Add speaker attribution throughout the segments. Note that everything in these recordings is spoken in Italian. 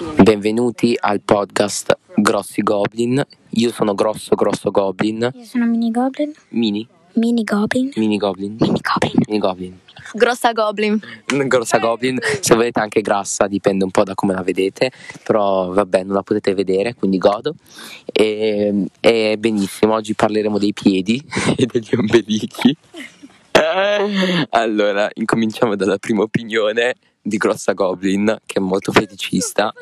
Speaker 1: Benvenuti al podcast Grossi Goblin. Io sono Grosso Grosso Goblin.
Speaker 2: Io sono Mini Goblin.
Speaker 1: Mini?
Speaker 2: Mini Goblin.
Speaker 1: Mini Goblin.
Speaker 2: Mini Goblin.
Speaker 1: Mini Goblin.
Speaker 3: Grossa Goblin.
Speaker 1: Grossa Goblin. Se volete anche grassa, dipende un po' da come la vedete. Però vabbè, non la potete vedere, quindi godo. E, e benissimo, oggi parleremo dei piedi e degli ombelichi. Allora, incominciamo dalla prima opinione di Grossa Goblin, che è molto feticista.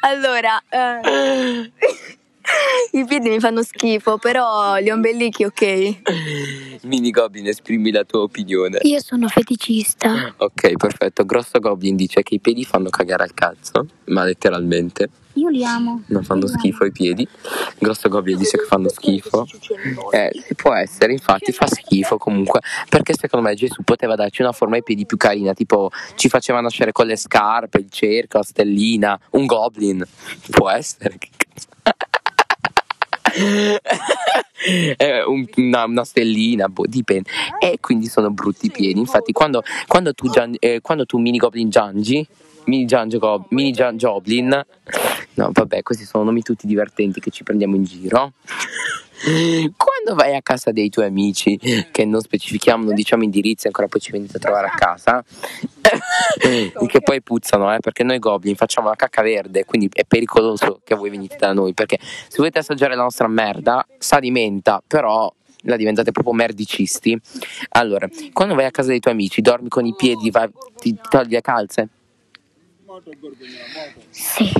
Speaker 3: Allora, eh, i piedi mi fanno schifo, però gli ombelichi ok.
Speaker 1: Mini Goblin, esprimi la tua opinione.
Speaker 2: Io sono feticista.
Speaker 1: Ok, perfetto. Grosso Goblin dice che i piedi fanno cagare al cazzo, ma letteralmente.
Speaker 2: Io li amo.
Speaker 1: Non fanno
Speaker 2: Io li amo.
Speaker 1: schifo i piedi. Grosso Goblin dice che fanno schifo. Eh, può essere, infatti fa schifo comunque. Perché secondo me Gesù poteva darci una forma ai piedi più carina. Tipo, ci faceva nascere con le scarpe, il cerco, la stellina, un goblin. Può essere. Che cazzo. Eh, un- una, una stellina, boh, dipende. E quindi sono brutti i piedi. Infatti, quando, quando tu, eh, quando tu mini goblin giangi, mini, Giangio Gob- mini Gian- no, vabbè, questi sono nomi tutti divertenti che ci prendiamo in giro. Quando vai a casa dei tuoi amici, che non specifichiamo, non diciamo indirizzi, ancora poi ci venite a trovare a casa, che poi puzzano, eh, perché noi goblin facciamo la cacca verde, quindi è pericoloso che voi venite da noi, perché se volete assaggiare la nostra merda, sa di menta, però la diventate proprio merdicisti. Allora, quando vai a casa dei tuoi amici, dormi con i piedi, vai- ti ti togli le calze?
Speaker 2: Sì.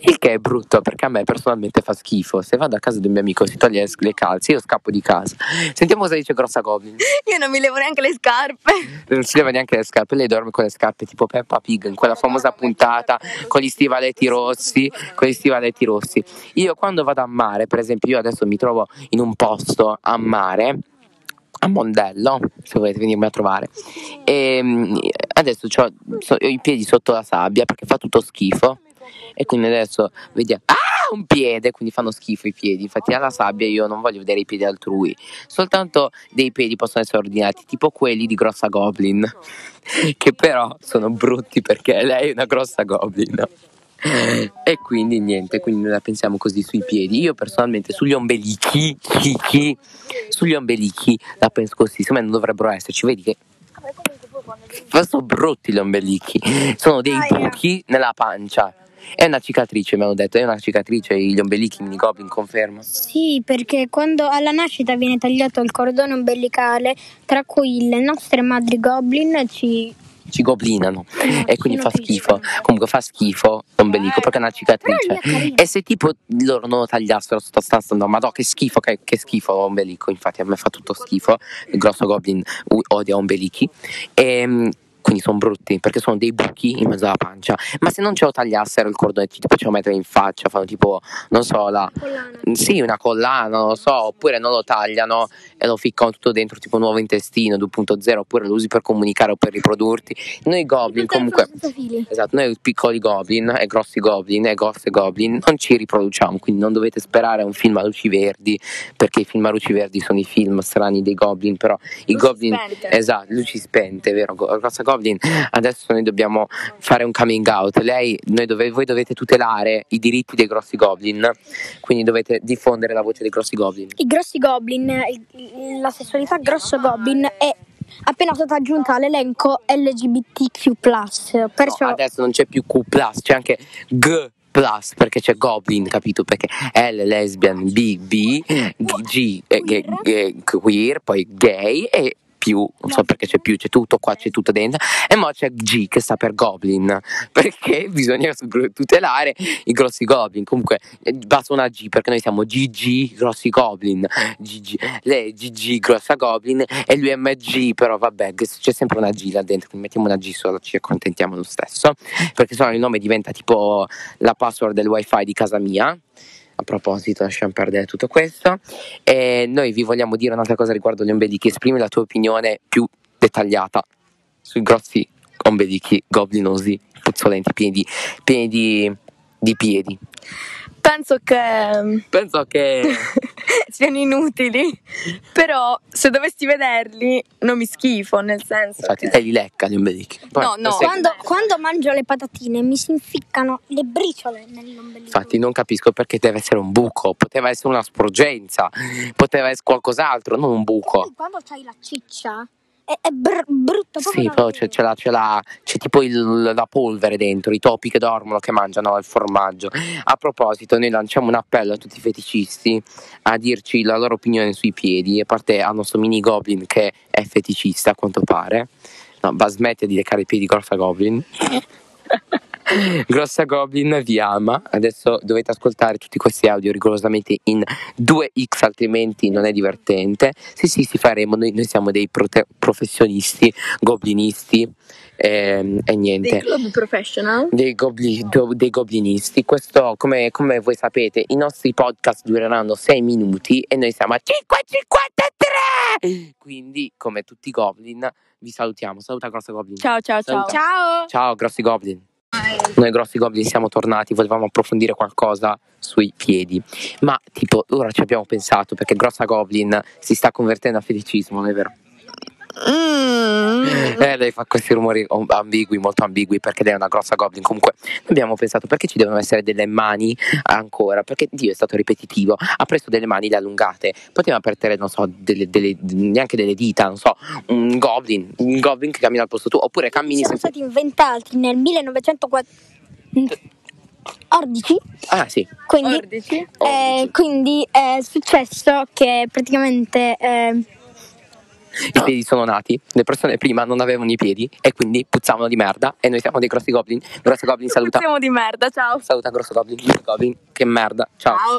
Speaker 1: Il che è brutto perché a me personalmente fa schifo. Se vado a casa di un mio amico e si toglie le calze, io scappo di casa. Sentiamo cosa dice Grossa Goblin.
Speaker 3: Io non mi levo neanche le scarpe.
Speaker 1: Non si leva neanche le scarpe, lei dorme con le scarpe tipo Peppa Pig in quella famosa puntata con gli stivaletti rossi. Con gli stivaletti rossi. Io quando vado a mare, per esempio, io adesso mi trovo in un posto a mare. A Mondello, se volete venirmi a trovare. E mm, adesso ho i piedi sotto la sabbia perché fa tutto schifo. E quindi adesso vediamo. Ah! Un piede, quindi fanno schifo i piedi. Infatti, alla sabbia io non voglio vedere i piedi altrui. Soltanto dei piedi possono essere ordinati, tipo quelli di Grossa Goblin, che però sono brutti perché lei è una grossa Goblin. E quindi niente, quindi noi la pensiamo così sui piedi. Io personalmente sugli ombelichi, chi, chi, sugli ombelichi la penso così, secondo me non dovrebbero esserci, vedi che ma sono brutti gli ombelichi, sono dei buchi nella pancia. È una cicatrice, mi hanno detto, è una cicatrice, gli ombelichi mini goblin conferma.
Speaker 2: Sì, perché quando alla nascita viene tagliato il cordone ombelicale, tra cui le nostre madri goblin ci...
Speaker 1: Ci goblinano e quindi fa schifo. Comunque fa schifo l'ombelico perché è una cicatrice. E se tipo loro non lo tagliassero sto stanza, no, ma no, che schifo, che, che schifo l'ombelico, infatti a me fa tutto schifo, il grosso goblin odia ombelichi. E, quindi sono brutti perché sono dei buchi in mezzo alla pancia. Ma se non ce lo tagliassero il cordone, tipo ce lo mettono in faccia, fanno tipo, non so, la, sì, una collana, non lo so, oppure non lo tagliano e lo ficcano tutto dentro, tipo nuovo intestino 2.0, oppure lo usi per comunicare o per riprodurti. Noi goblin comunque. Esatto, noi piccoli goblin e grossi goblin e grosse goblin non ci riproduciamo, quindi non dovete sperare a un film a luci verdi, perché i film a luci verdi sono i film strani dei goblin, però i
Speaker 3: Luci
Speaker 1: goblin
Speaker 3: spente.
Speaker 1: esatto, luci spente, vero? Grossa goblin, adesso noi dobbiamo fare un coming out. Lei noi dove- voi dovete tutelare i diritti dei grossi goblin, quindi dovete diffondere la voce dei grossi goblin.
Speaker 2: I grossi goblin, la sessualità grosso goblin è appena stata aggiunta all'elenco LGBTQ+. Perciò
Speaker 1: No, adesso non c'è più Q, c'è anche G. Plus perché c'è Goblin, capito? Perché L lesbian, B, B, G, eh, g- g- queer, poi gay e più, non so perché c'è più, c'è tutto qua, c'è tutto dentro. E mo c'è G che sta per Goblin, perché bisogna tutelare i grossi Goblin. Comunque eh, basta una G perché noi siamo GG grossi Goblin, GG, lei è GG grossa Goblin e lui è MG, però vabbè, c'è sempre una G là dentro, quindi mettiamo una G solo, ci accontentiamo lo stesso, perché sennò il nome diventa tipo la password del wifi di casa mia. A proposito, lasciamo perdere tutto questo. E noi vi vogliamo dire un'altra cosa riguardo gli ombelichi. Esprimi la tua opinione più dettagliata sui grossi ombelichi goblinosi, puzzolenti, pieni di, pieni di, di piedi.
Speaker 3: Penso che
Speaker 1: Penso che
Speaker 3: siano inutili. Però se dovessi vederli non mi schifo, nel senso.
Speaker 1: Infatti,
Speaker 3: che-
Speaker 1: te li lecca gli ombelichi. Poi,
Speaker 3: No, no.
Speaker 2: Quando, quando mangio le patatine mi si inficcano le briciole nell'ombelico.
Speaker 1: Infatti non capisco perché deve essere un buco, poteva essere una sporgenza, poteva essere qualcos'altro, non un buco.
Speaker 2: Poi quando c'hai la ciccia è, è br- brutto
Speaker 1: Sì, poi c'è, c'è la- c'è la- c'è tipo il- la polvere dentro, i topi che dormono, che mangiano il formaggio. A proposito, noi lanciamo un appello a tutti i feticisti a dirci la loro opinione sui piedi, a parte al nostro mini goblin che è feticista a quanto pare. No, ma smette di leccare i piedi grossa goblin. Grossa Goblin vi ama. Adesso dovete ascoltare tutti questi audio rigorosamente in 2x, altrimenti non è divertente. Sì, sì, si faremo. Noi, noi siamo dei prote- professionisti, goblinisti ehm, e niente.
Speaker 3: Dei club professional.
Speaker 1: Dei, gobli- do- dei goblinisti. Questo, come, come voi sapete, i nostri podcast dureranno 6 minuti e noi siamo a 5,53. Quindi, come tutti i goblin, vi salutiamo. Saluta Grossa Goblin.
Speaker 3: Ciao, ciao, ciao.
Speaker 1: Saluta.
Speaker 2: Ciao!
Speaker 1: Ciao grossi goblin. Noi grossi goblin siamo tornati, volevamo approfondire qualcosa sui piedi. Ma tipo, ora ci abbiamo pensato perché grossa goblin si sta convertendo a feticismo, non è vero?
Speaker 3: Mm.
Speaker 1: Eh, lei fa questi rumori ambigui, molto ambigui perché lei è una grossa goblin. Comunque, abbiamo pensato perché ci devono essere delle mani ancora? Perché Dio è stato ripetitivo, ha preso delle mani le allungate, poteva perdere, non so, delle, delle- neanche delle dita, non so, un goblin, un goblin che cammina al posto tuo, oppure cammini
Speaker 2: Sono stati inventati nel 1914,
Speaker 1: Ah, sì.
Speaker 2: quindi,
Speaker 3: Ordici.
Speaker 2: eh, quindi è successo che praticamente eh,
Speaker 1: I piedi sono nati, le persone prima non avevano i piedi e quindi puzzavano di merda e noi siamo dei grossi goblin. Grosso goblin saluta.
Speaker 3: Siamo di merda, ciao.
Speaker 1: Saluta grosso goblin, grosso goblin, che merda. Ciao.
Speaker 3: Ciao.